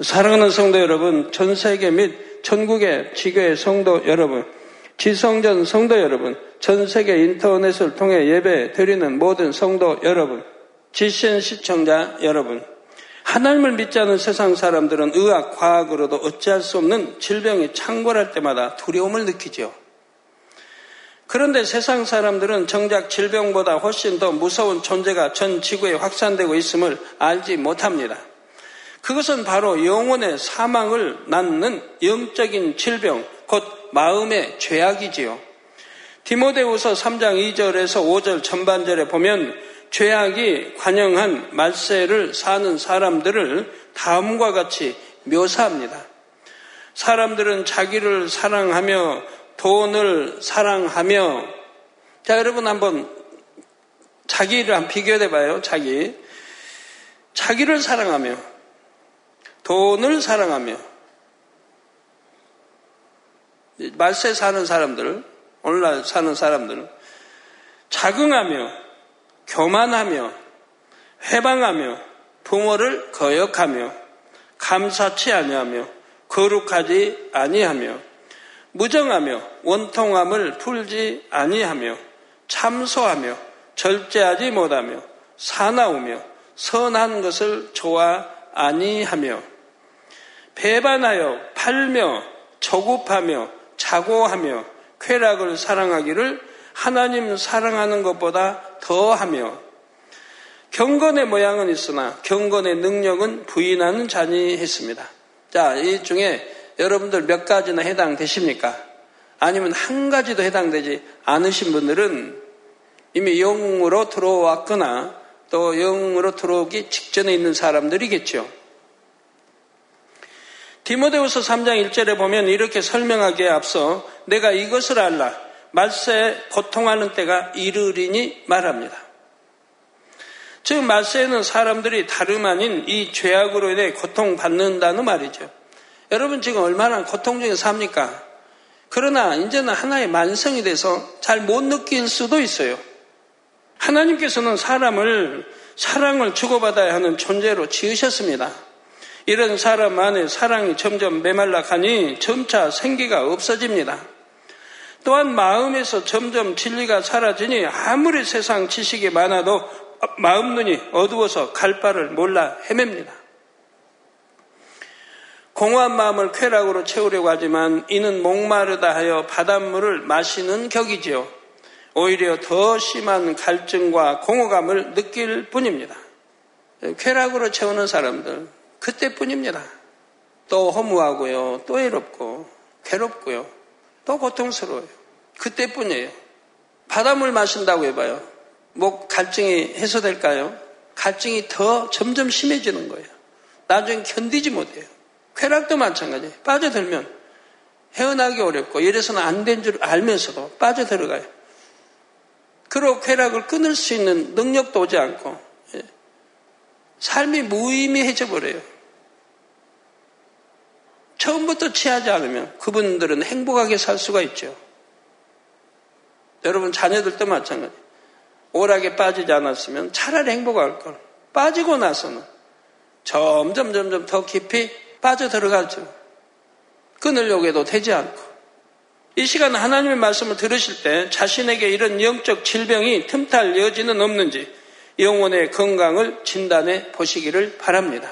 사랑하는 성도 여러분, 전 세계 및 전국의 지교의 성도 여러분, 지성전 성도 여러분, 전 세계 인터넷을 통해 예배 드리는 모든 성도 여러분, 지신 시청자 여러분, 하나님을 믿지 않은 세상 사람들은 의학, 과학으로도 어찌할 수 없는 질병이 창궐할 때마다 두려움을 느끼죠. 그런데 세상 사람들은 정작 질병보다 훨씬 더 무서운 존재가 전 지구에 확산되고 있음을 알지 못합니다. 그것은 바로 영혼의 사망을 낳는 영적인 질병, 곧 마음의 죄악이지요. 디모데후서 3장 2절에서 5절 전반절에 보면 죄악이 관영한 말세를 사는 사람들을 다음과 같이 묘사합니다. 사람들은 자기를 사랑하며 돈을 사랑하며 자 여러분 한번 자기를 한 비교해 봐요. 자기 자기를 사랑하며 돈을 사랑하며 말세 사는 사람들 오늘날 사는 사람들은 자긍하며 교만하며 회방하며 부모를 거역하며 감사치 아니하며 거룩하지 아니하며 무정하며 원통함을 풀지 아니하며 참소하며 절제하지 못하며 사나우며 선한 것을 좋아 아니하며 배반하여 팔며 조급하며 자고하며 쾌락을 사랑하기를 하나님 사랑하는 것보다 더하며 경건의 모양은 있으나 경건의 능력은 부인하는 자니 했습니다. 자, 이 중에 여러분들 몇 가지나 해당되십니까? 아니면 한 가지도 해당되지 않으신 분들은 이미 영으로 들어왔거나 또 영으로 들어오기 직전에 있는 사람들이겠죠. 디모데후서 3장 1절에 보면 이렇게 설명하기에 앞서 내가 이것을 알라 말세에 고통하는 때가 이르리니 말합니다. 즉 말세에는 사람들이 다름 아닌 이 죄악으로 인해 고통받는다는 말이죠. 여러분 지금 얼마나 고통 중에 삽니까? 그러나 이제는 하나의 만성이 돼서 잘 못 느낄 수도 있어요. 하나님께서는 사람을 사랑을 주고받아야 하는 존재로 지으셨습니다. 이런 사람 안에 사랑이 점점 메말라 가니 점차 생기가 없어집니다. 또한 마음에서 점점 진리가 사라지니 아무리 세상 지식이 많아도 마음 눈이 어두워서 갈 바를 몰라 헤맵니다. 공허한 마음을 쾌락으로 채우려고 하지만 이는 목마르다 하여 바닷물을 마시는 격이지요. 오히려 더 심한 갈증과 공허감을 느낄 뿐입니다. 쾌락으로 채우는 사람들, 그때뿐입니다. 또 허무하고요, 또 외롭고, 괴롭고요, 또 고통스러워요. 그때뿐이에요. 바닷물 마신다고 해봐요. 목 갈증이 해소될까요? 갈증이 더 점점 심해지는 거예요. 나중에 견디지 못해요. 쾌락도 마찬가지예요. 빠져들면 헤어나기 어렵고 이래서는 안 된 줄 알면서도 빠져들어가요. 그리고 쾌락을 끊을 수 있는 능력도 오지 않고 예. 삶이 무의미해져 버려요. 처음부터 취하지 않으면 그분들은 행복하게 살 수가 있죠. 여러분 자녀들도 마찬가지. 오락에 빠지지 않았으면 차라리 행복할 걸. 빠지고 나서는 점점 점점 더 깊이 빠져 들어가죠. 끊으려고 해도 되지 않고. 이 시간 하나님의 말씀을 들으실 때 자신에게 이런 영적 질병이 틈탈 여지는 없는지 영혼의 건강을 진단해 보시기를 바랍니다.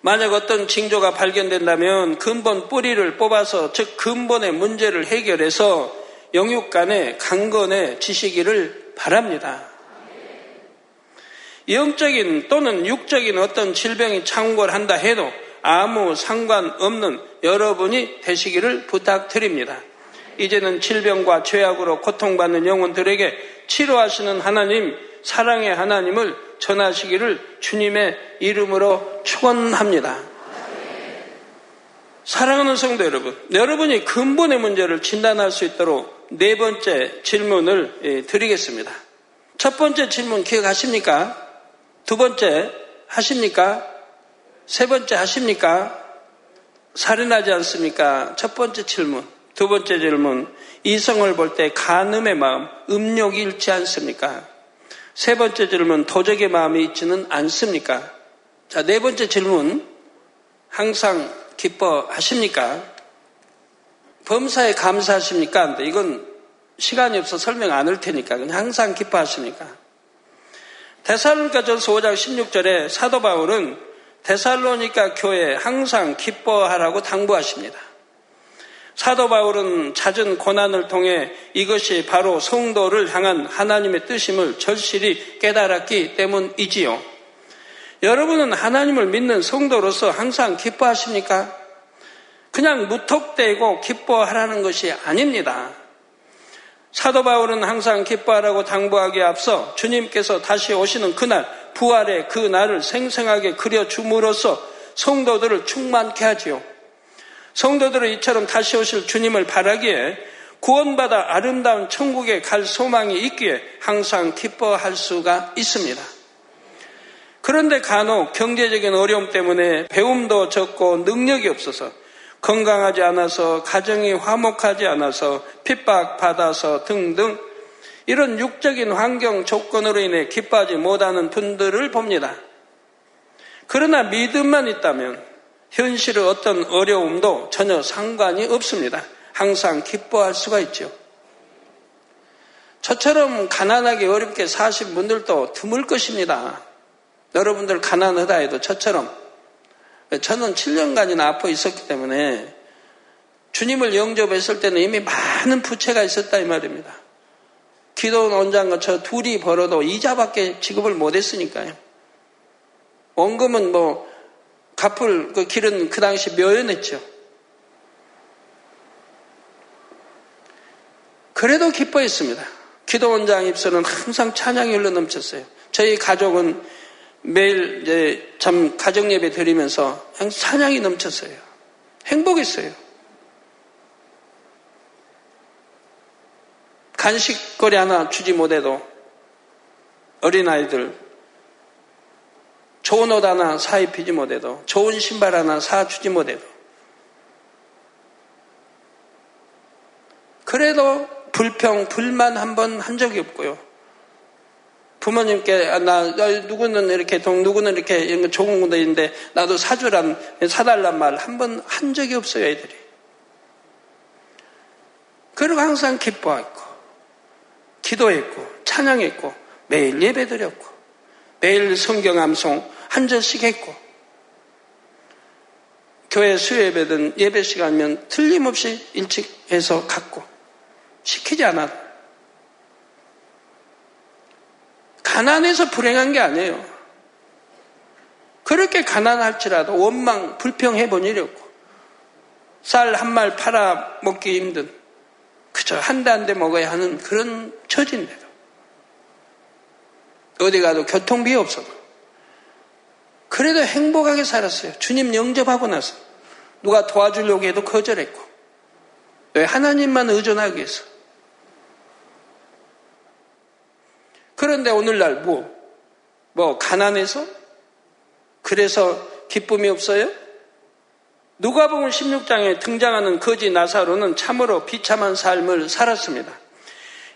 만약 어떤 징조가 발견된다면 근본 뿌리를 뽑아서 즉 근본의 문제를 해결해서 영육간의 강건해 지시기를 바랍니다. 영적인 또는 육적인 어떤 질병이 창궐한다 해도 아무 상관없는 여러분이 되시기를 부탁드립니다. 이제는 질병과 죄악으로 고통받는 영혼들에게 치료하시는 하나님, 사랑의 하나님을 전하시기를 주님의 이름으로 축원합니다. 사랑하는 성도 여러분, 여러분이 근본의 문제를 진단할 수 있도록 네 번째 질문을 예, 드리겠습니다. 첫 번째 질문 기억하십니까? 두 번째 하십니까? 세 번째 하십니까? 살인하지 않습니까? 첫 번째 질문. 두 번째 질문. 이성을 볼 때 간음의 마음, 음욕이 잃지 않습니까? 세 번째 질문. 도적의 마음이 있지는 않습니까? 자, 네 번째 질문. 항상 기뻐하십니까? 범사에 감사하십니까? 이건 시간이 없어 설명 안 할 테니까 그냥 항상 기뻐하십니까? 데살로니가전서 5장 16절에 사도 바울은 데살로니가 교회 항상 기뻐하라고 당부하십니다. 사도 바울은 잦은 고난을 통해 이것이 바로 성도를 향한 하나님의 뜻임을 절실히 깨달았기 때문이지요. 여러분은 하나님을 믿는 성도로서 항상 기뻐하십니까? 그냥 무턱대고 기뻐하라는 것이 아닙니다. 사도 바울은 항상 기뻐하라고 당부하기에 앞서 주님께서 다시 오시는 그날, 부활의 그 날을 생생하게 그려줌으로써 성도들을 충만케 하지요. 성도들은 이처럼 다시 오실 주님을 바라기에 구원받아 아름다운 천국에 갈 소망이 있기에 항상 기뻐할 수가 있습니다. 그런데 간혹 경제적인 어려움 때문에 배움도 적고 능력이 없어서 건강하지 않아서 가정이 화목하지 않아서 핍박받아서 등등 이런 육적인 환경 조건으로 인해 기뻐하지 못하는 분들을 봅니다. 그러나 믿음만 있다면 현실의 어떤 어려움도 전혀 상관이 없습니다. 항상 기뻐할 수가 있죠. 저처럼 가난하게 어렵게 사신 분들도 드물 것입니다. 여러분들 가난하다 해도 저처럼 저는 7년간이나 아파 있었기 때문에 주님을 영접했을 때는 이미 많은 부채가 있었다 이 말입니다. 기도원 원장과 저 둘이 벌어도 이자밖에 지급을 못했으니까요. 원금은 뭐 갚을 그 길은 그 당시 묘연했죠. 그래도 기뻐했습니다. 기도원장 입술은 항상 찬양이 흘러 넘쳤어요. 저희 가족은 매일 이제 참 가정 예배 드리면서 찬양이 넘쳤어요. 행복했어요. 간식거리 하나 주지 못해도 어린아이들 좋은 옷 하나 사 입히지 못해도 좋은 신발 하나 사 주지 못해도 그래도 불평, 불만 한 번 한 적이 없고요. 부모님께 아, 나 누구는 이렇게 동 누구는 이렇게 이런 좋은 것도 있는데 나도 사주란 사달란 말 한번한 적이 없어요 애들이. 그리고 항상 기뻐했고 기도했고 찬양했고 매일 예배 드렸고 매일 성경 암송 한 절씩 했고 교회 수예배든 예배 시간이면 틀림없이 일찍 해서 갔고 시키지 않아도 가난해서 불행한 게 아니에요. 그렇게 가난할지라도 원망, 불평해 본 일이 없고, 쌀 한 말 팔아 먹기 힘든, 그저 한 대 한 대 먹어야 하는 그런 처지인데도, 어디 가도 교통비 없어도, 그래도 행복하게 살았어요. 주님 영접하고 나서. 누가 도와주려고 해도 거절했고, 왜 하나님만 의존하기 위해서. 그런데 오늘날 뭐, 뭐, 가난해서? 그래서 기쁨이 없어요? 누가복음 16장에 등장하는 거지 나사로는 참으로 비참한 삶을 살았습니다.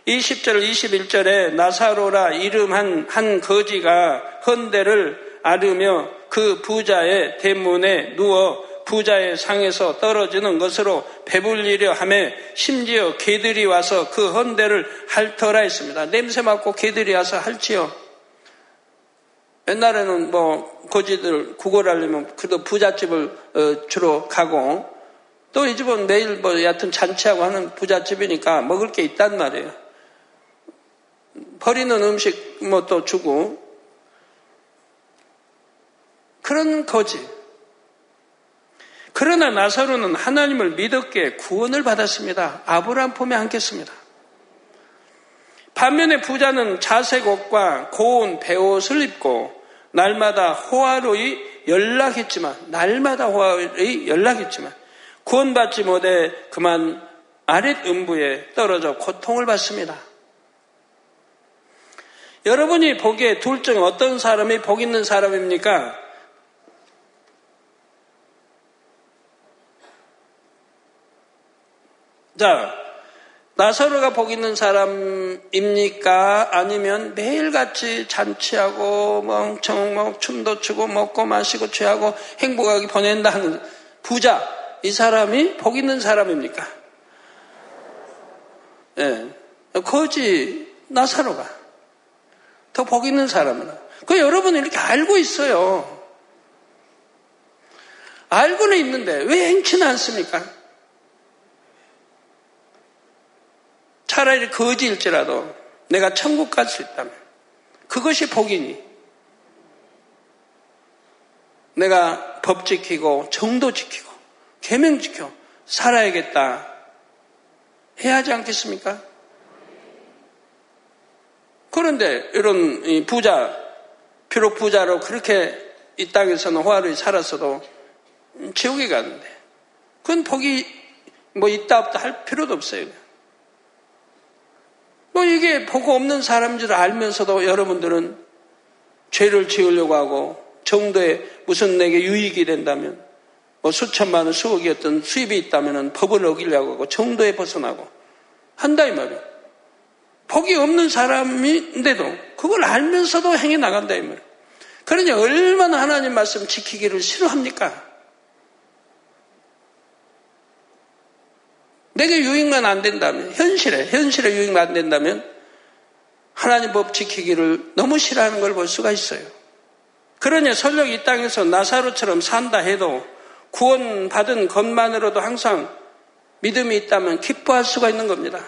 20절, 21절에 나사로라 이름한 한 거지가 헌대를 앓으며 그 부자의 대문에 누워 부자의 상에서 떨어지는 것으로 배불리려 하며 심지어 개들이 와서 그 헌대를 핥더라 했습니다. 냄새 맡고 개들이 와서 핥지요. 옛날에는 뭐 거지들 구걸하려면 그래도 부잣집을 어, 주로 가고 또 이 집은 매일 뭐 여하튼 잔치하고 하는 부잣집이니까 먹을 게 있단 말이에요. 버리는 음식 뭐 또 주고 그런 거지. 그러나 나사로는 하나님을 믿었기에 구원을 받았습니다. 아브라함 품에 안겼습니다. 반면에 부자는 자색 옷과 고운 배옷을 입고 날마다 호화로이 연락했지만 날마다 호화로이 연락했지만 구원받지 못해 그만 아랫 음부에 떨어져 고통을 받습니다. 여러분이 보기에 둘 중 어떤 사람이 복 있는 사람입니까? 자, 나사로가 복 있는 사람입니까? 아니면 매일같이 잔치하고 멍청 뭐 춤도 추고 먹고 마시고 취하고 행복하게 보낸다 는 부자 이 사람이 복 있는 사람입니까? 예. 네. 거지 나사로가 더 복 있는 사람은 그 여러분은 이렇게 알고 있어요. 알고는 있는데 왜 행치는 않습니까? 차라리 거지일지라도 내가 천국 갈 수 있다면 그것이 복이니 내가 법 지키고 정도 지키고 계명 지켜 살아야겠다 해야 하지 않겠습니까? 그런데 이런 부자 비록 부자로 그렇게 이 땅에서는 호화를 살았어도 지옥에 가는데 그건 복이 뭐 있다 없다 할 필요도 없어요. 뭐 이게 보고 없는 사람인 줄 알면서도 여러분들은 죄를 지으려고 하고 정도에 무슨 내게 유익이 된다면 뭐 수천만 원, 수억이었던 수입이 있다면 법을 어기려고 하고 정도에 벗어나고 한다 이 말이에요. 복이 없는 사람인데도 그걸 알면서도 행해 나간다 이 말이에요. 그러니 얼마나 하나님 말씀 지키기를 싫어합니까? 내게 유익만 안 된다면, 현실에, 현실에 유익만 안 된다면, 하나님 법 지키기를 너무 싫어하는 걸 볼 수가 있어요. 그러니 설령 이 땅에서 나사로처럼 산다 해도 구원받은 것만으로도 항상 믿음이 있다면 기뻐할 수가 있는 겁니다.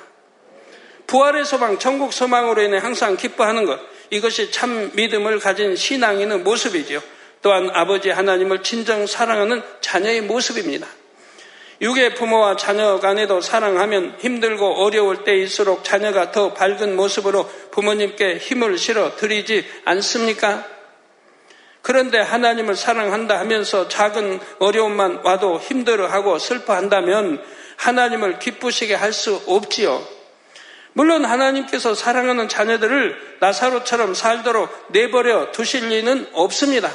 부활의 소망, 천국 소망으로 인해 항상 기뻐하는 것. 이것이 참 믿음을 가진 신앙인의 모습이지요. 또한 아버지 하나님을 진정 사랑하는 자녀의 모습입니다. 육의 부모와 자녀 간에도 사랑하면 힘들고 어려울 때일수록 자녀가 더 밝은 모습으로 부모님께 힘을 실어 드리지 않습니까? 그런데 하나님을 사랑한다 하면서 작은 어려움만 와도 힘들어하고 슬퍼한다면 하나님을 기쁘시게 할 수 없지요. 물론 하나님께서 사랑하는 자녀들을 나사로처럼 살도록 내버려 두실 리는 없습니다.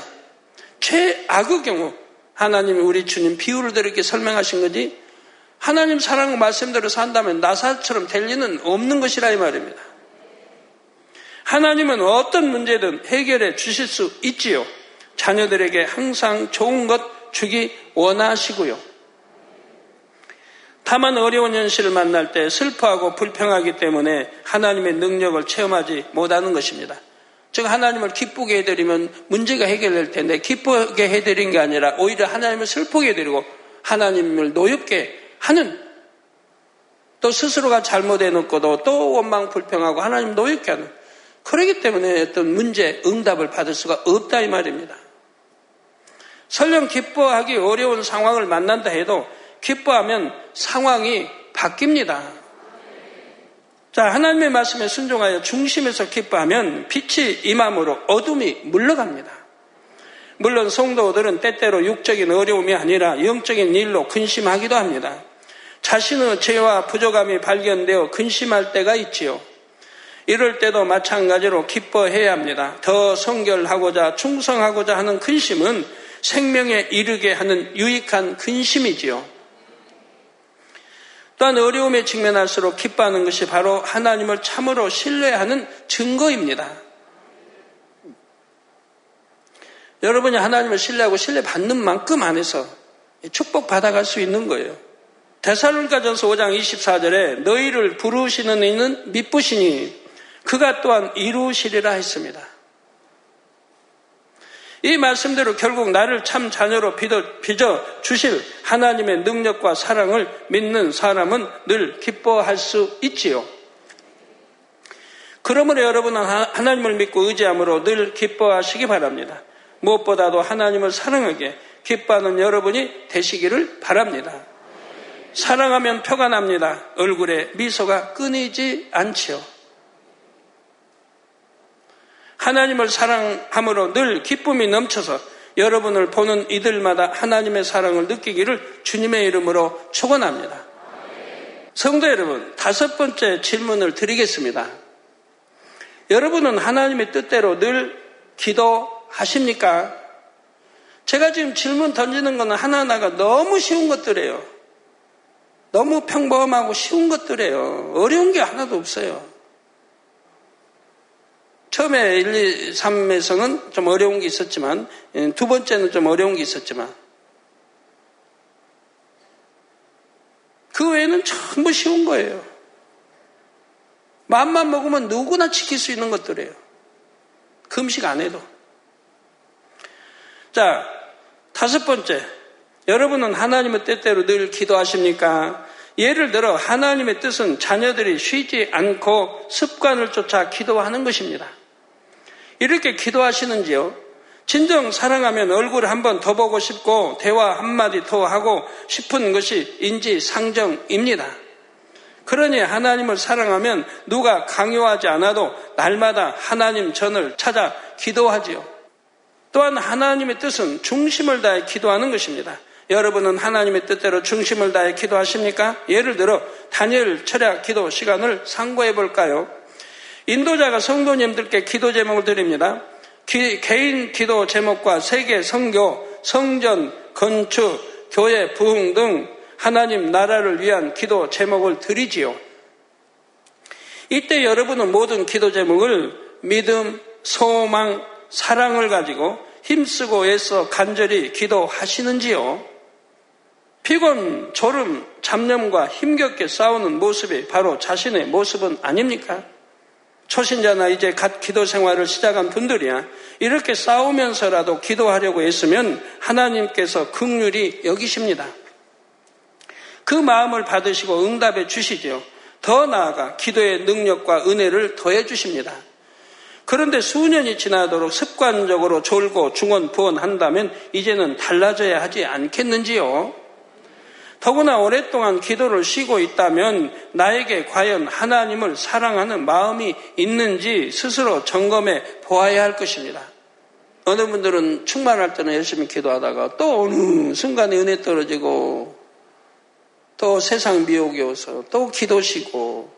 최악의 경우 하나님이 우리 주님 비유를 이렇게 설명하신 거지 하나님 사랑 말씀대로 산다면 나사처럼 될 리는 없는 것이라 이 말입니다. 하나님은 어떤 문제든 해결해 주실 수 있지요. 자녀들에게 항상 좋은 것 주기 원하시고요. 다만 어려운 현실을 만날 때 슬퍼하고 불평하기 때문에 하나님의 능력을 체험하지 못하는 것입니다. 즉 하나님을 기쁘게 해드리면 문제가 해결될 텐데 기쁘게 해드린 게 아니라 오히려 하나님을 슬프게 해드리고 하나님을 노엽게 하는 또 스스로가 잘못해놓고도 또 원망 불평하고 하나님 노엽게 하는 그러기 때문에 어떤 문제 응답을 받을 수가 없다 이 말입니다. 설령 기뻐하기 어려운 상황을 만난다 해도 기뻐하면 상황이 바뀝니다. 자, 하나님의 말씀에 순종하여 중심에서 기뻐하면 빛이 임함으로 어둠이 물러갑니다. 물론 성도들은 때때로 육적인 어려움이 아니라 영적인 일로 근심하기도 합니다. 자신의 죄와 부족함이 발견되어 근심할 때가 있지요. 이럴 때도 마찬가지로 기뻐해야 합니다. 더 성결하고자 충성하고자 하는 근심은 생명에 이르게 하는 유익한 근심이지요. 또한 어려움에 직면할수록 기뻐하는 것이 바로 하나님을 참으로 신뢰하는 증거입니다. 여러분이 하나님을 신뢰하고 신뢰받는 만큼 안에서 축복 받아갈 수 있는 거예요. 대살론가전서 5장 24절에 너희를 부르시는 이는 믿부시니 그가 또한 이루시리라 했습니다. 이 말씀대로 결국 나를 참 자녀로 빚어 주실 하나님의 능력과 사랑을 믿는 사람은 늘 기뻐할 수 있지요. 그러므로 여러분은 하나님을 믿고 의지함으로 늘 기뻐하시기 바랍니다. 무엇보다도 하나님을 사랑하게 기뻐하는 여러분이 되시기를 바랍니다. 사랑하면 표가 납니다. 얼굴에 미소가 끊이지 않지요. 하나님을 사랑함으로 늘 기쁨이 넘쳐서 여러분을 보는 이들마다 하나님의 사랑을 느끼기를 주님의 이름으로 축원합니다. 성도 여러분, 다섯 번째 질문을 드리겠습니다. 여러분은 하나님의 뜻대로 늘 기도하십니까? 제가 지금 질문 던지는 거는 하나하나가 너무 쉬운 것들이에요. 너무 평범하고 쉬운 것들이에요. 어려운 게 하나도 없어요. 처음에 1, 2, 3에서는 좀 어려운 게 있었지만, 예, 두 번째는 좀 어려운 게 있었지만, 그 외에는 전부 쉬운 거예요. 마음만 먹으면 누구나 지킬 수 있는 것들이에요. 금식 안 해도. 자, 다섯 번째. 여러분은 하나님의 뜻대로 늘 기도하십니까? 예를 들어 하나님의 뜻은 자녀들이 쉬지 않고 습관을 쫓아 기도하는 것입니다. 이렇게 기도하시는지요? 진정 사랑하면 얼굴 한 번 더 보고 싶고 대화 한마디 더 하고 싶은 것이 인지상정입니다. 그러니 하나님을 사랑하면 누가 강요하지 않아도 날마다 하나님 전을 찾아 기도하지요. 또한 하나님의 뜻은 중심을 다해 기도하는 것입니다. 여러분은 하나님의 뜻대로 중심을 다해 기도하십니까? 예를 들어 다니엘 철야 기도 시간을 상고해 볼까요? 인도자가 성도님들께 기도 제목을 드립니다. 기, 개인 기도 제목과 세계 성교, 성전, 건축, 교회 부흥 등 하나님 나라를 위한 기도 제목을 드리지요. 이때 여러분은 모든 기도 제목을 믿음, 소망, 사랑을 가지고 힘쓰고 애써 간절히 기도하시는지요? 피곤, 졸음, 잡념과 힘겹게 싸우는 모습이 바로 자신의 모습은 아닙니까? 초신자나 이제 갓 기도 생활을 시작한 분들이야 이렇게 싸우면서라도 기도하려고 했으면 하나님께서 극률이 여기십니다. 그 마음을 받으시고 응답해 주시죠. 더 나아가 기도의 능력과 은혜를 더해 주십니다. 그런데 수년이 지나도록 습관적으로 졸고 중원 부원한다면 이제는 달라져야 하지 않겠는지요? 더구나 오랫동안 기도를 쉬고 있다면 나에게 과연 하나님을 사랑하는 마음이 있는지 스스로 점검해 보아야 할 것입니다. 어느 분들은 충만할 때는 열심히 기도하다가 또 어느 순간에 은혜 떨어지고 또 세상 미혹이 오서 또 기도 쉬고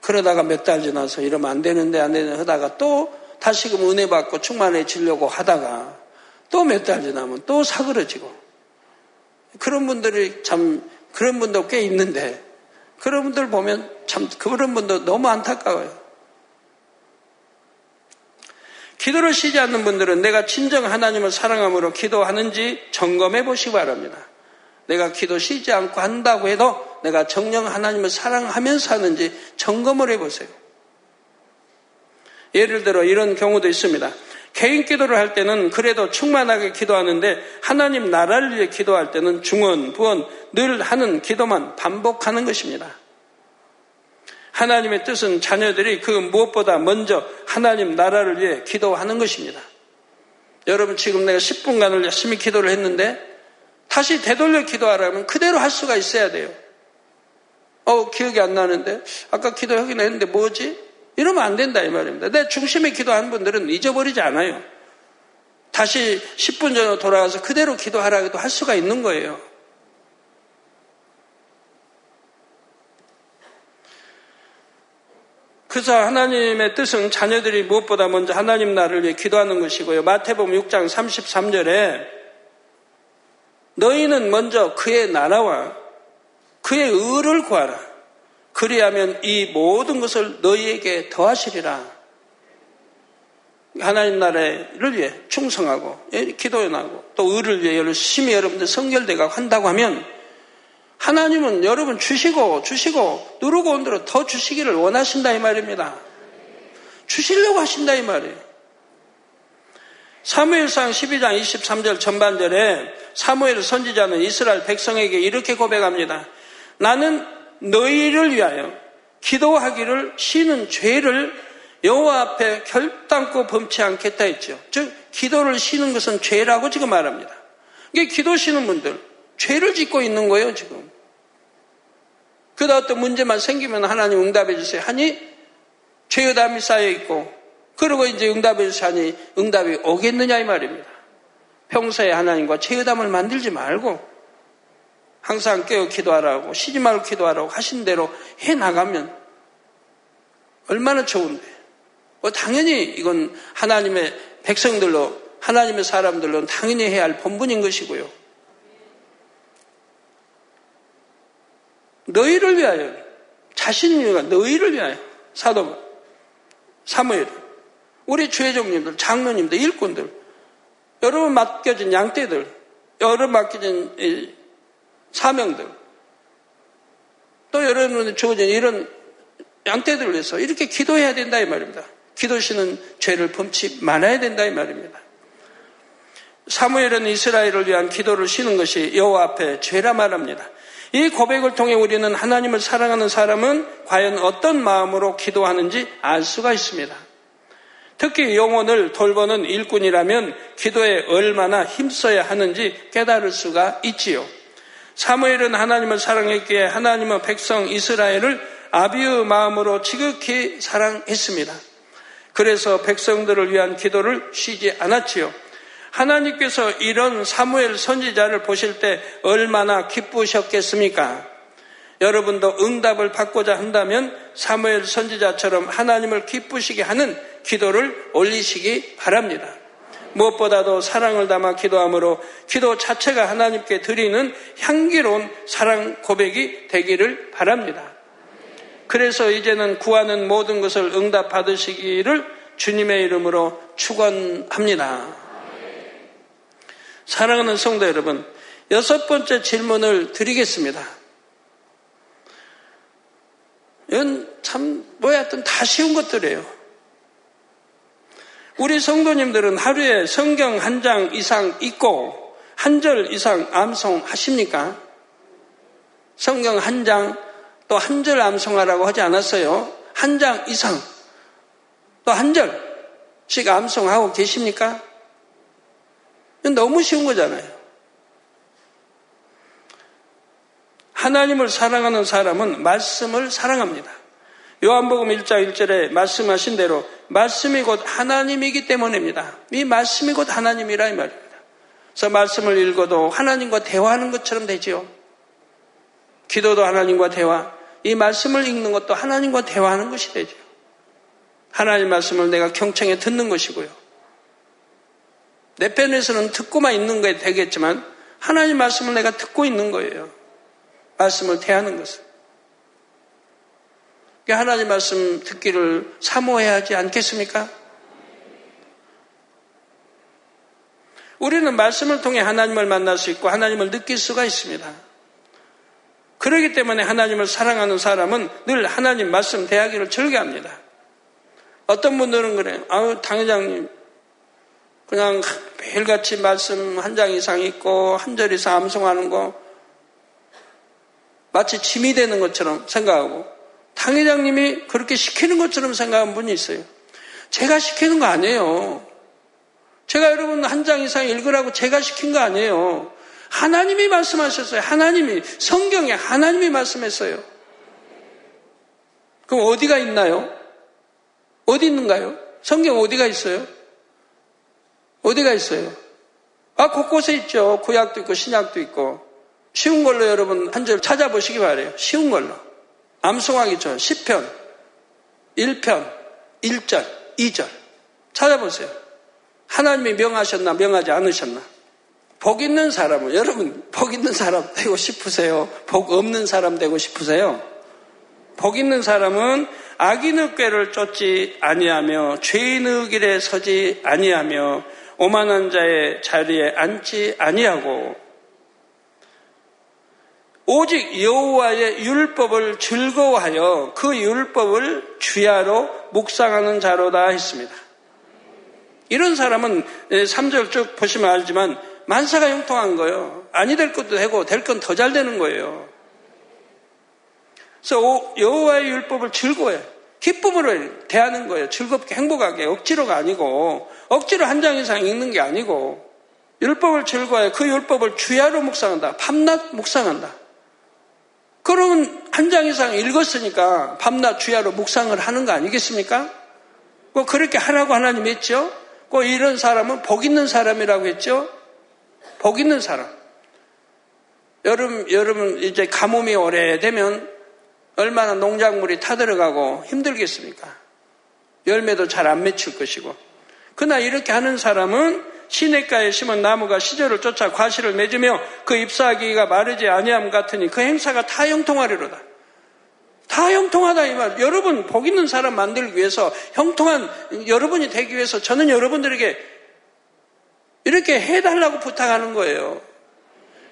그러다가 몇 달 지나서 이러면 안 되는데 안 되는데 하다가 또 다시금 은혜 받고 충만해지려고 하다가 또 몇 달 지나면 또 사그러지고 그런 분들이 참 그런 분도 꽤 있는데 그런 분들 보면 참 그런 분도 너무 안타까워요. 기도를 쉬지 않는 분들은 내가 진정 하나님을 사랑함으로 기도하는지 점검해 보시기 바랍니다. 내가 기도 쉬지 않고 한다고 해도 내가 정령 하나님을 사랑하면서 하는지 점검을 해 보세요. 예를 들어 이런 경우도 있습니다. 개인 기도를 할 때는 그래도 충만하게 기도하는데 하나님 나라를 위해 기도할 때는 중원, 부원 늘 하는 기도만 반복하는 것입니다. 하나님의 뜻은 자녀들이 그 무엇보다 먼저 하나님 나라를 위해 기도하는 것입니다. 여러분 지금 내가 10분간을 열심히 기도를 했는데 다시 되돌려 기도하라면 그대로 할 수가 있어야 돼요. 어, 기억이 안 나는데 아까 기도하긴 했는데 뭐지? 이러면 안 된다 이 말입니다. 내 중심에 기도하는 분들은 잊어버리지 않아요. 다시 10분 전으로 돌아가서 그대로 기도하라 해도 할 수가 있는 거예요. 그래서 하나님의 뜻은 자녀들이 무엇보다 먼저 하나님 나를 위해 기도하는 것이고요. 마태복음 6장 33절에 너희는 먼저 그의 나라와 그의 의를 구하라. 그리하면 이 모든 것을 너희에게 더하시리라. 하나님 나라를 위해 충성하고 예, 기도해 나고 또 의를 위해 열심히 여러분들 성결대가 한다고 하면 하나님은 여러분 주시고 주시고 누르고 온 대로 더 주시기를 원하신다 이 말입니다. 주시려고 하신다 이 말이에요. 사무엘상 12장 23절 전반절에 사무엘 선지자는 이스라엘 백성에게 이렇게 고백합니다. 나는 너희를 위하여 기도하기를 쉬는 죄를 여호와 앞에 결단코 범치 않겠다 했죠. 즉 기도를 쉬는 것은 죄라고 지금 말합니다. 이게 기도 쉬는 분들 죄를 짓고 있는 거예요 지금. 그다 어떤 문제만 생기면 하나님 응답해 주세요. 하니 죄의담이 쌓여 있고 그리고 이제 응답해 주세요 하니 응답이 오겠느냐 이 말입니다. 평소에 하나님과 죄의담을 만들지 말고 항상 깨어 기도하라고 쉬지 말고 기도하라고 하신 대로 해 나가면 얼마나 좋은데. 뭐 당연히 이건 하나님의 백성들로 하나님의 사람들로 당연히 해야 할 본분인 것이고요. 너희를 위하여. 자신이가 너희를 위하여. 사도 사무엘. 우리 주회종님들, 장로님들, 일꾼들. 여러분 맡겨진 양떼들. 여러분 맡겨진 사명들. 또 여러분은 주어진 이런 양떼들을 위해서 이렇게 기도해야 된다 이 말입니다. 기도시는 죄를 범치 말아야 된다 이 말입니다. 사무엘은 이스라엘을 위한 기도를 쉬는 것이 여호와 앞에 죄라 말합니다. 이 고백을 통해 우리는 하나님을 사랑하는 사람은 과연 어떤 마음으로 기도하는지 알 수가 있습니다. 특히 영혼을 돌보는 일꾼이라면 기도에 얼마나 힘써야 하는지 깨달을 수가 있지요. 사무엘은 하나님을 사랑했기에 하나님은 백성 이스라엘을 아비의 마음으로 지극히 사랑했습니다. 그래서 백성들을 위한 기도를 쉬지 않았지요. 하나님께서 이런 사무엘 선지자를 보실 때 얼마나 기쁘셨겠습니까? 여러분도 응답을 받고자 한다면 사무엘 선지자처럼 하나님을 기쁘시게 하는 기도를 올리시기 바랍니다. 무엇보다도 사랑을 담아 기도함으로 기도 자체가 하나님께 드리는 향기로운 사랑 고백이 되기를 바랍니다. 그래서 이제는 구하는 모든 것을 응답 받으시기를 주님의 이름으로 축원합니다. 사랑하는 성도 여러분, 여섯 번째 질문을 드리겠습니다. 이건 참 뭐였든 다 쉬운 것들이에요. 우리 성도님들은 하루에 성경 한 장 이상 읽고 한 절 이상 암송하십니까? 성경 한 장 또 한 절 암송하라고 하지 않았어요. 한 장 이상 또 한 절씩 암송하고 계십니까? 너무 쉬운 거잖아요. 하나님을 사랑하는 사람은 말씀을 사랑합니다. 요한복음 1장 1절에 말씀하신 대로 말씀이 곧 하나님이기 때문입니다. 이 말씀이 곧 하나님이라 이 말입니다. 그래서 말씀을 읽어도 하나님과 대화하는 것처럼 되지요. 기도도 하나님과 대화, 이 말씀을 읽는 것도 하나님과 대화하는 것이 되죠. 하나님 말씀을 내가 경청해 듣는 것이고요. 내 편에서는 듣고만 있는 거에 되겠지만 하나님 말씀을 내가 듣고 있는 거예요. 말씀을 대하는 것은. 하나님 말씀 듣기를 사모해야 하지 않겠습니까? 우리는 말씀을 통해 하나님을 만날 수 있고 하나님을 느낄 수가 있습니다. 그렇기 때문에 하나님을 사랑하는 사람은 늘 하나님 말씀 대하기를 즐겨합니다. 어떤 분들은 그래요. 아우, 당회장님, 그냥 매일같이 말씀 한 장 이상 읽고 한 절 이상 암송하는 거 마치 짐이 되는 것처럼 생각하고 당 회장님이 그렇게 시키는 것처럼 생각하는 분이 있어요. 제가 시키는 거 아니에요. 제가 여러분 한 장 이상 읽으라고 제가 시킨 거 아니에요. 하나님이 말씀하셨어요. 하나님이 성경에 하나님이 말씀했어요. 그럼 어디가 있나요? 어디 있는가요? 성경 어디가 있어요? 어디가 있어요? 아, 곳곳에 있죠. 구약도 있고 신약도 있고. 쉬운 걸로 여러분 한 절 찾아보시기 바래요. 쉬운 걸로. 암송하기 전 10편, 1편, 1절, 2절 찾아보세요. 하나님이 명하셨나 명하지 않으셨나? 복 있는 사람은 여러분 복 있는 사람 되고 싶으세요? 복 없는 사람 되고 싶으세요? 복 있는 사람은 악인의 꾀를 쫓지 아니하며 죄인의 길에 서지 아니하며 오만한 자의 자리에 앉지 아니하고 오직 여호와의 율법을 즐거워하여 그 율법을 주야로 묵상하는 자로다 했습니다. 이런 사람은 3절 쭉 보시면 알지만 만사가 형통한 거예요. 아니 될 것도 되고 될 건 더 잘 되는 거예요. 그래서 여호와의 율법을 즐거워해. 기쁨으로 대하는 거예요. 즐겁게 행복하게 억지로가 아니고 억지로 한 장 이상 읽는 게 아니고 율법을 즐거워해. 그 율법을 주야로 묵상한다. 밤낮 묵상한다. 그러면 한 장 이상 읽었으니까 밤낮 주야로 묵상을 하는 거 아니겠습니까? 꼭 그렇게 하라고 하나님 했죠? 꼭 이런 사람은 복 있는 사람이라고 했죠? 복 있는 사람. 여름, 여름 이제 가뭄이 오래되면 얼마나 농작물이 타들어가고 힘들겠습니까? 열매도 잘 안 맺힐 것이고. 그러나 이렇게 하는 사람은 시냇가에 심은 나무가 시절을 쫓아 과실을 맺으며 그 잎사귀가 마르지 아니함 같으니 그 행사가 다 형통하리로다. 다 형통하다 이 말. 여러분 복 있는 사람 만들기 위해서 형통한 여러분이 되기 위해서 저는 여러분들에게 이렇게 해달라고 부탁하는 거예요.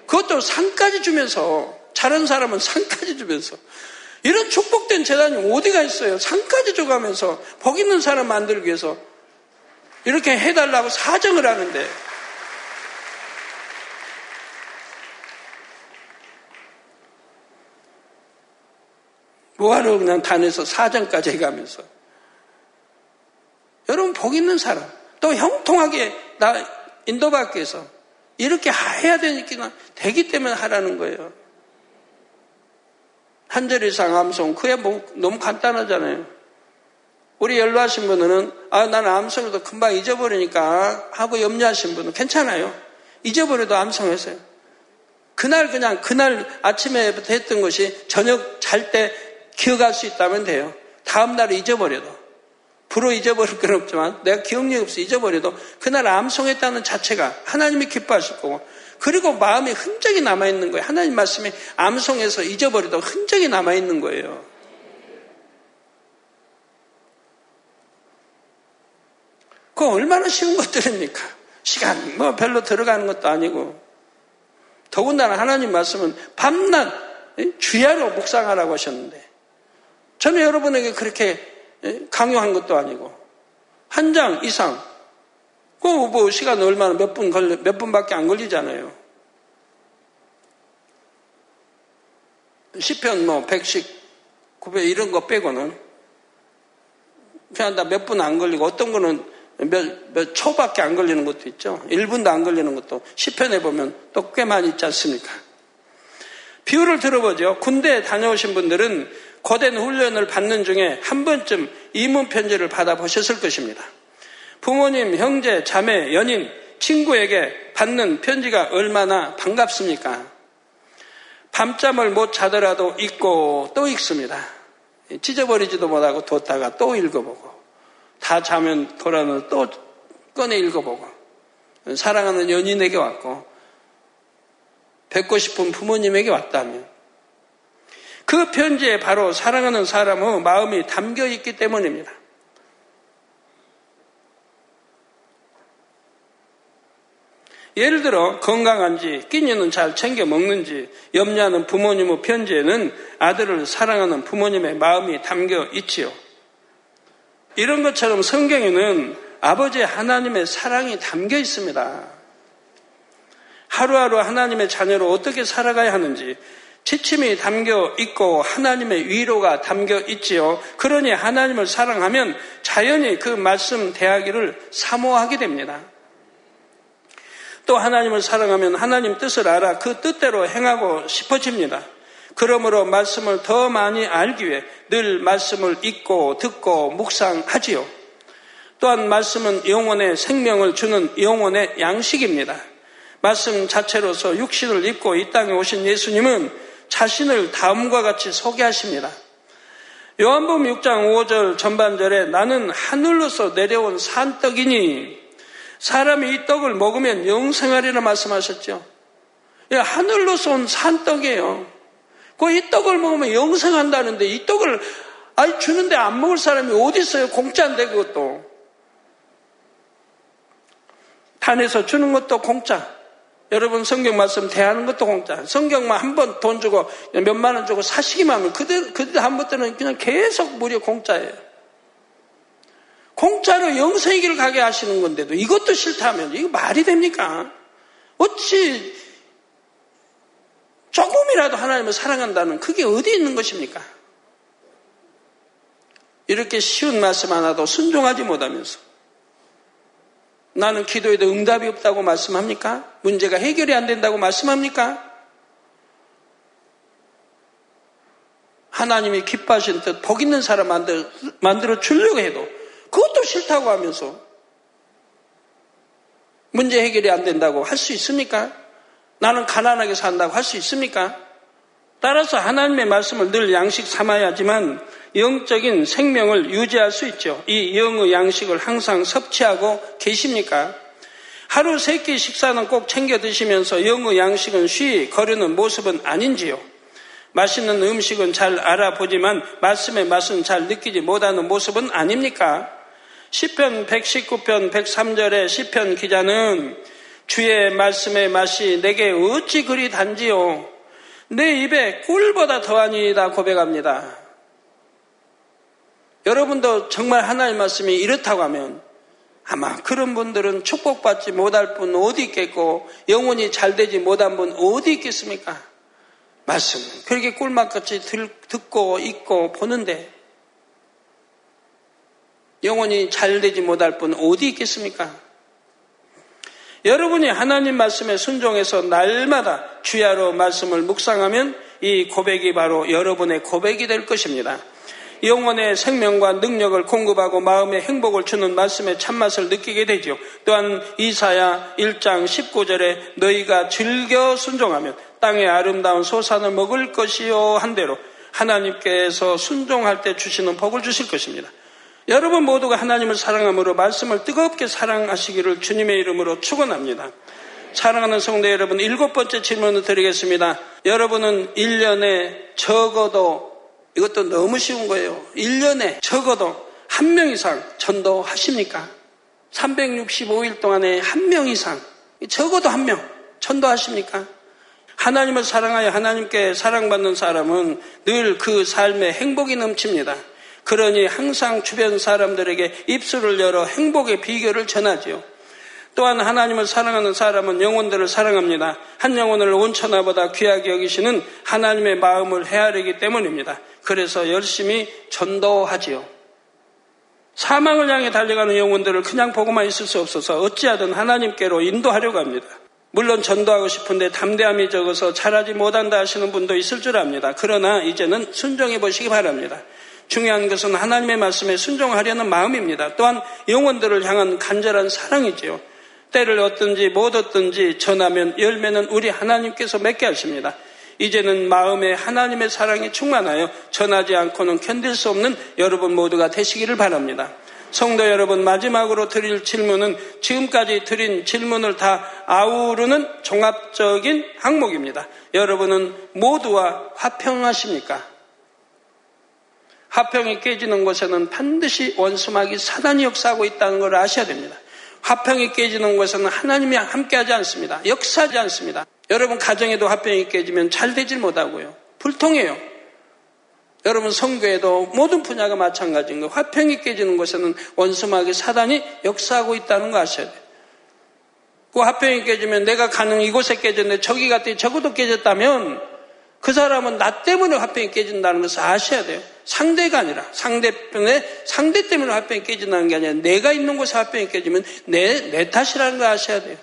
그것도 상까지 주면서 잘한 사람은 상까지 주면서 이런 축복된 재단이 어디가 있어요? 상까지 줘가면서 복 있는 사람 만들기 위해서 이렇게 해달라고 사정을 하는데 뭐하러 그냥 단에서 사정까지 해가면서 여러분 복 있는 사람 또 형통하게 나 인도받기 위해서 이렇게 해야 되니까 되기 때문에 하라는 거예요. 한절 이상 암송 그게 뭐 너무 간단하잖아요. 우리 연로하신 분들은 아 나는 암송도 금방 잊어버리니까 하고 염려하신 분은 괜찮아요. 잊어버려도 암송했어요. 그날 그냥 그날 아침에부터 했던 것이 저녁 잘 때 기억할 수 있다면 돼요. 다음 날 잊어버려도. 불어 잊어버릴 건 없지만 내가 기억력이 없어 잊어버려도 그날 암송했다는 자체가 하나님이 기뻐하실 거고 그리고 마음에 흔적이 남아있는 거예요. 하나님 말씀이 암송해서 잊어버려도 흔적이 남아있는 거예요. 그 얼마나 쉬운 것들입니까? 시간 뭐 별로 들어가는 것도 아니고 더군다나 하나님 말씀은 밤낮 주야로 묵상하라고 하셨는데 저는 여러분에게 그렇게 강요한 것도 아니고 한 장 이상 그뭐 시간 얼마나 몇 분 걸려 몇 분밖에 안 걸리잖아요. 시편 뭐 100씩 900 이런 거 빼고는 그냥 다 몇 분 안 걸리고 어떤 거는 몇, 몇 초밖에 안 걸리는 것도 있죠. 1분도 안 걸리는 것도 시편에 보면 또 꽤 많이 있지 않습니까? 비유를 들어보죠. 군대에 다녀오신 분들은 거된 훈련을 받는 중에 한 번쯤 이문 편지를 받아보셨을 것입니다. 부모님, 형제, 자매, 연인, 친구에게 받는 편지가 얼마나 반갑습니까? 밤잠을 못 자더라도 읽고 또 읽습니다. 찢어버리지도 못하고 뒀다가 또 읽어보고 다 자면 돌아는 또 꺼내 읽어보고 사랑하는 연인에게 왔고 뵙고 싶은 부모님에게 왔다면 그 편지에 바로 사랑하는 사람의 마음이 담겨 있기 때문입니다. 예를 들어 건강한지 끼니는 잘 챙겨 먹는지 염려하는 부모님의 편지에는 아들을 사랑하는 부모님의 마음이 담겨 있지요. 이런 것처럼 성경에는 아버지 하나님의 사랑이 담겨 있습니다. 하루하루 하나님의 자녀로 어떻게 살아가야 하는지 지침이 담겨 있고 하나님의 위로가 담겨 있지요. 그러니 하나님을 사랑하면 자연히 그 말씀 대하기를 사모하게 됩니다. 또 하나님을 사랑하면 하나님 뜻을 알아 그 뜻대로 행하고 싶어집니다. 그러므로 말씀을 더 많이 알기 위해 늘 말씀을 읽고 듣고 묵상하지요. 또한 말씀은 영혼의 생명을 주는 영혼의 양식입니다. 말씀 자체로서 육신을 입고 이 땅에 오신 예수님은 자신을 다음과 같이 소개하십니다. 요한복음 6장 5절 전반절에 나는 하늘로서 내려온 산떡이니 사람이 이 떡을 먹으면 영생하리라 말씀하셨죠. 예, 하늘로서 온 산떡이에요. 그 이 떡을 먹으면 영생한다는데 이 떡을 아니 주는데 안 먹을 사람이 어디 있어요? 공짜인데 그것도. 탄에서 주는 것도 공짜. 여러분 성경 말씀 대하는 것도 공짜. 성경만 한 번 돈 주고 몇만 원 주고 사시기만 하면 그들 그들 한 번 때는 그냥 계속 무료 공짜예요. 공짜로 영생의 길을 가게 하시는 건데도 이것도 싫다면 이거 말이 됩니까? 어찌 조금이라도 하나님을 사랑한다는 그게 어디 있는 것입니까? 이렇게 쉬운 말씀 하나도 순종하지 못하면서 나는 기도에도 응답이 없다고 말씀합니까? 문제가 해결이 안 된다고 말씀합니까? 하나님이 기뻐하신 뜻, 복 있는 사람 만들어 주려고 해도 그것도 싫다고 하면서 문제 해결이 안 된다고 할 수 있습니까? 나는 가난하게 산다고 할 수 있습니까? 따라서 하나님의 말씀을 늘 양식 삼아야지만 영적인 생명을 유지할 수 있죠. 이 영의 양식을 항상 섭취하고 계십니까? 하루 세 끼 식사는 꼭 챙겨 드시면서 영의 양식은 쉬 거르는 모습은 아닌지요? 맛있는 음식은 잘 알아보지만 말씀의 맛은 잘 느끼지 못하는 모습은 아닙니까? 시편 119편 103절의 시편 기자는 주의 말씀의 맛이 내게 어찌 그리 단지요? 내 입에 꿀보다 더하니다 고백합니다. 여러분도 정말 하나님 말씀이 이렇다고 하면 아마 그런 분들은 축복받지 못할 분 어디 있겠고 영혼이 잘 되지 못한 분 어디 있겠습니까? 말씀. 그렇게 꿀맛같이 듣고 읽고 보는데 영혼이 잘 되지 못할 분 어디 있겠습니까? 여러분이 하나님 말씀에 순종해서 날마다 주야로 말씀을 묵상하면 이 고백이 바로 여러분의 고백이 될 것입니다. 영혼의 생명과 능력을 공급하고 마음의 행복을 주는 말씀의 참맛을 느끼게 되죠. 또한 이사야 1장 19절에 너희가 즐겨 순종하면 땅의 아름다운 소산을 먹을 것이요 한 대로 하나님께서 순종할 때 주시는 복을 주실 것입니다. 여러분 모두가 하나님을 사랑함으로 말씀을 뜨겁게 사랑하시기를 주님의 이름으로 축원합니다. 사랑하는 성도 여러분, 일곱 번째 질문을 드리겠습니다. 여러분은 1년에 적어도 이것도 너무 쉬운 거예요. 1년에 적어도 한 명 이상 전도하십니까? 365일 동안에 한 명 이상 적어도 한 명 전도하십니까? 하나님을 사랑하여 하나님께 사랑받는 사람은 늘 그 삶에 행복이 넘칩니다. 그러니 항상 주변 사람들에게 입술을 열어 행복의 비결을 전하지요. 또한 하나님을 사랑하는 사람은 영혼들을 사랑합니다. 한 영혼을 온천하보다 귀하게 여기시는 하나님의 마음을 헤아리기 때문입니다. 그래서 열심히 전도하지요. 사망을 향해 달려가는 영혼들을 그냥 보고만 있을 수 없어서 어찌하든 하나님께로 인도하려고 합니다. 물론 전도하고 싶은데 담대함이 적어서 잘하지 못한다 하시는 분도 있을 줄 압니다. 그러나 이제는 순종해 보시기 바랍니다. 중요한 것은 하나님의 말씀에 순종하려는 마음입니다. 또한 영혼들을 향한 간절한 사랑이지요. 때를 얻든지 못 얻든지 전하면 열매는 우리 하나님께서 맺게 하십니다. 이제는 마음에 하나님의 사랑이 충만하여 전하지 않고는 견딜 수 없는 여러분 모두가 되시기를 바랍니다. 성도 여러분, 마지막으로 드릴 질문은 지금까지 드린 질문을 다 아우르는 종합적인 항목입니다. 여러분은 모두와 화평하십니까? 화평이 깨지는 곳에는 반드시 원수막이 사단이 역사하고 있다는 걸 아셔야 됩니다. 화평이 깨지는 곳에는 하나님이 함께하지 않습니다. 역사하지 않습니다. 여러분 가정에도 화평이 깨지면 잘 되질 못하고요. 불통해요. 여러분 성교에도 모든 분야가 마찬가지인 거예요. 화평이 깨지는 곳에는 원수막이 사단이 역사하고 있다는 거 아셔야 돼요. 그 화평이 깨지면 내가 가는 이곳에 깨졌는데 저기 갔더니 저것도 깨졌다면 그 사람은 나 때문에 화평이 깨진다는 것을 아셔야 돼요. 상대가 아니라 상대편에 상대 때문에 화평이 깨진다는 게 아니라 내가 있는 곳에 화평이 깨지면 내, 내 탓이라는 걸 아셔야 돼요.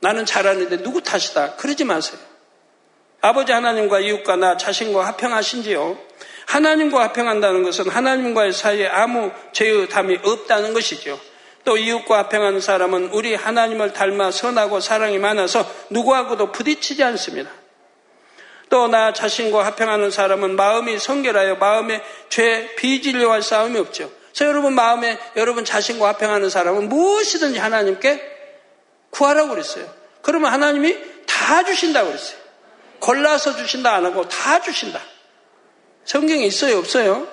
나는 잘하는데 누구 탓이다. 그러지 마세요. 아버지 하나님과 이웃과 나 자신과 화평하신지요? 하나님과 화평한다는 것은 하나님과의 사이에 아무 죄의 담이 없다는 것이죠. 또 이웃과 화평하는 사람은 우리 하나님을 닮아 선하고 사랑이 많아서 누구하고도 부딪히지 않습니다. 또 나 자신과 화평하는 사람은 마음이 성결하여 마음에 죄 비진료할 싸움이 없죠. 그래서 여러분 마음에 여러분 자신과 화평하는 사람은 무엇이든지 하나님께 구하라고 그랬어요. 그러면 하나님이 다 주신다고 그랬어요. 골라서 주신다 안 하고 다 주신다. 성경에 있어요, 없어요?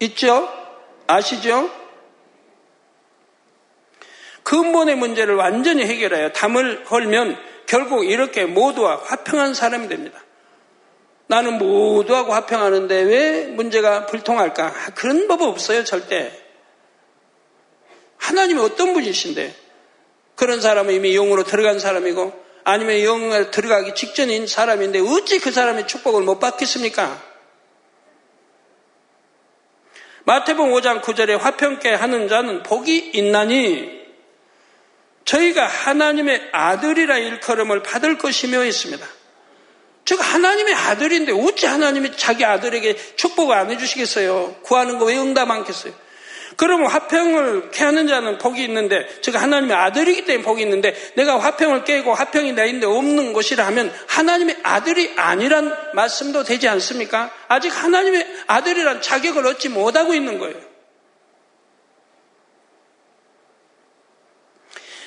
있죠? 아시죠? 근본의 문제를 완전히 해결하여 담을 걸면 결국 이렇게 모두와 화평한 사람이 됩니다. 나는 모두하고 화평하는데 왜 문제가 불통할까? 그런 법 없어요, 절대. 하나님이 어떤 분이신데 그런 사람은 이미 영으로 들어간 사람이고 아니면 영으로 들어가기 직전인 사람인데 어찌 그 사람의 축복을 못 받겠습니까? 마태복음 5장 9절에 화평케 하는 자는 복이 있나니 저희가 하나님의 아들이라 일컬음을 받을 것이며 있습니다. 즉 하나님의 아들인데 어찌 하나님이 자기 아들에게 축복을 안 해주시겠어요? 구하는 거 왜 응답 않겠어요? 그러면 화평을 깨하는 자는 복이 있는데, 즉 하나님의 아들이기 때문에 복이 있는데, 내가 화평을 깨고 화평이 내인데 없는 것이라 하면 하나님의 아들이 아니란 말씀도 되지 않습니까? 아직 하나님의 아들이란 자격을 얻지 못하고 있는 거예요.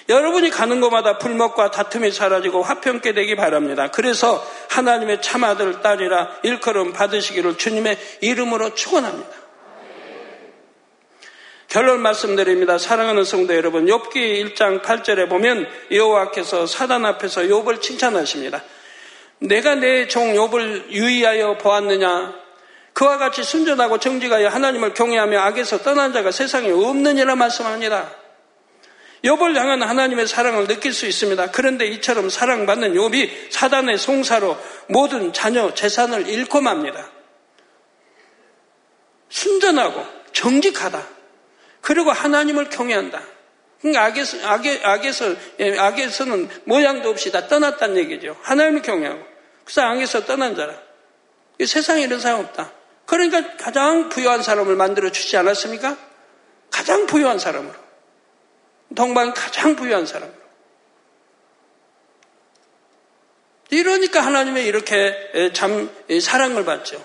여러분이 가는 곳마다 불목과 다툼이 사라지고 화평케 되기 바랍니다. 그래서 하나님의 참아들 딸이라 일컬음 받으시기를 주님의 이름으로 축원합니다. 결론 말씀드립니다. 사랑하는 성도 여러분, 욥기 1장 8절에 보면 여호와께서 사단 앞에서 욥을 칭찬하십니다. 내가 내 종 욥을 유의하여 보았느냐? 그와 같이 순전하고 정직하여 하나님을 경외하며 악에서 떠난 자가 세상에 없느니라 말씀합니다. 욥을 향한 하나님의 사랑을 느낄 수 있습니다. 그런데 이처럼 사랑받는 욥이 사단의 송사로 모든 자녀 재산을 잃고 맙니다. 순전하고 정직하다. 그리고 하나님을 경외한다. 그러니까 악에서, 악에, 악에서, 예, 악에서는 모양도 없이 다 떠났다는 얘기죠. 하나님을 경외하고. 그래서 악에서 떠난 자라. 세상에 이런 사람 없다. 그러니까 가장 부유한 사람을 만들어 주지 않았습니까? 가장 부유한 사람으로. 동방 가장 부유한 사람으로. 이러니까 하나님의 이렇게 참 사랑을 받죠.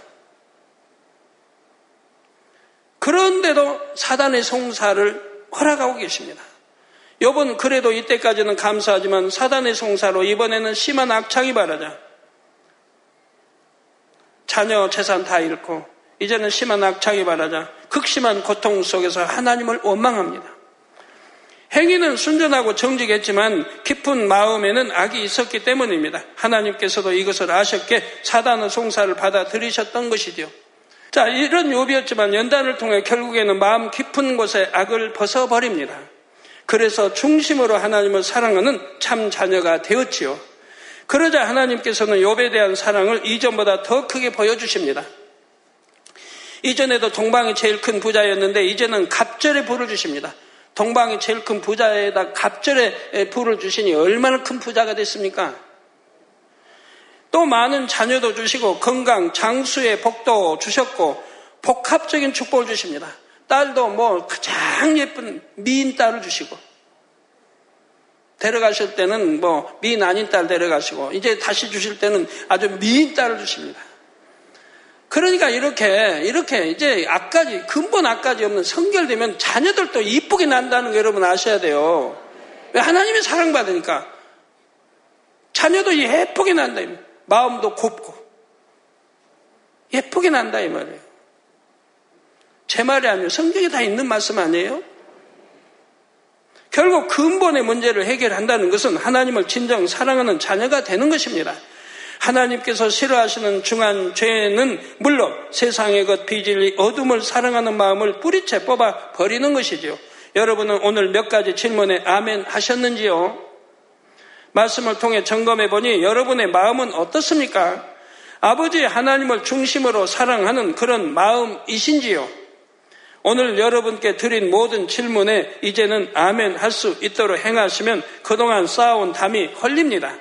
그런데도 사단의 송사를 허락하고 계십니다. 여분 그래도 이때까지는 감사하지만 사단의 송사로 이번에는 심한 악착이 바라자. 자녀 재산 다 잃고 이제는 심한 악착이 바라자 극심한 고통 속에서 하나님을 원망합니다. 행위는 순전하고 정직했지만 깊은 마음에는 악이 있었기 때문입니다. 하나님께서도 이것을 아셨기에 사단의 송사를 받아들이셨던 것이죠. 자, 이런 요비였지만 연단을 통해 결국에는 마음 깊은 곳에 악을 벗어버립니다. 그래서 중심으로 하나님을 사랑하는 참 자녀가 되었지요. 그러자 하나님께서는 욥에 대한 사랑을 이전보다 더 크게 보여주십니다. 이전에도 동방이 제일 큰 부자였는데 이제는 갑절에 불을 주십니다. 동방이 제일 큰 부자에다 갑절에 불을 주시니 얼마나 큰 부자가 됐습니까? 또 많은 자녀도 주시고 건강, 장수의 복도 주셨고 복합적인 축복을 주십니다. 딸도 뭐 가장 예쁜 미인 딸을 주시고 데려가실 때는 뭐 미인 아닌 딸 데려가시고 이제 다시 주실 때는 아주 미인 딸을 주십니다. 그러니까 이렇게 이렇게 이제 앞까지 근본 앞까지 없는 성결되면 자녀들도 이쁘게 난다는 거 여러분 아셔야 돼요. 왜 하나님의 사랑받으니까 자녀도 예쁘게 난다. 마음도 곱고 예쁘게 난다 이 말이에요. 제 말이 아니에요. 성경에 다 있는 말씀 아니에요? 결국 근본의 문제를 해결한다는 것은 하나님을 진정 사랑하는 자녀가 되는 것입니다. 하나님께서 싫어하시는 중한 죄는 물론 세상의 것 비질리 어둠을 사랑하는 마음을 뿌리채 뽑아 버리는 것이지요. 여러분은 오늘 몇 가지 질문에 아멘 하셨는지요? 말씀을 통해 점검해 보니 여러분의 마음은 어떻습니까? 아버지 하나님을 중심으로 사랑하는 그런 마음이신지요? 오늘 여러분께 드린 모든 질문에 이제는 아멘 할 수 있도록 행하시면 그동안 쌓아온 담이 헐립니다.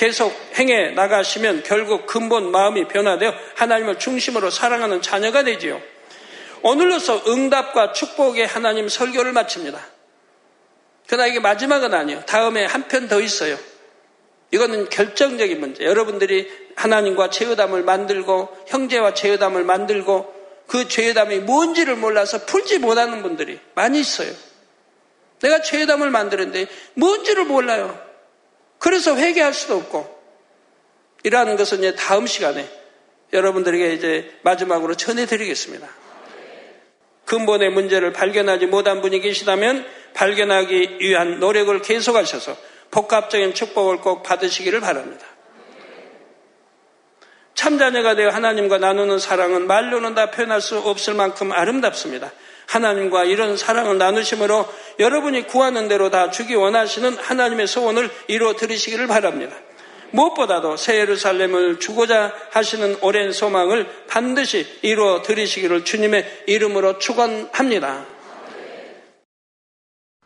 계속 행해 나가시면 결국 근본 마음이 변화되어 하나님을 중심으로 사랑하는 자녀가 되지요. 오늘로서 응답과 축복의 하나님 설교를 마칩니다. 그러나 이게 마지막은 아니에요. 다음에 한 편 더 있어요. 이거는 결정적인 문제. 여러분들이 하나님과 죄의담을 만들고 형제와 죄의담을 만들고 그 죄의담이 뭔지를 몰라서 풀지 못하는 분들이 많이 있어요. 내가 죄의담을 만드는데 뭔지를 몰라요. 그래서 회개할 수도 없고 이러한 것은 이제 다음 시간에 여러분들에게 이제 마지막으로 전해드리겠습니다. 근본의 문제를 발견하지 못한 분이 계시다면 발견하기 위한 노력을 계속하셔서 복합적인 축복을 꼭 받으시기를 바랍니다. 참자녀가 되어 하나님과 나누는 사랑은 말로는 다 표현할 수 없을 만큼 아름답습니다. 하나님과 이런 사랑을 나누심으로 여러분이 구하는 대로 다 주기 원하시는 하나님의 소원을 이루어 드리시기를 바랍니다. 무엇보다도 새 예루살렘을 주고자 하시는 오랜 소망을 반드시 이루어 드리시기를 주님의 이름으로 축원합니다.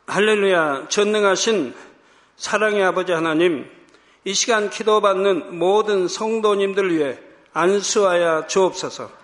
할렐루야 전능하신 사랑의 아버지 하나님 이 시간 기도받는 모든 성도님들 위해 안수하여 주옵소서.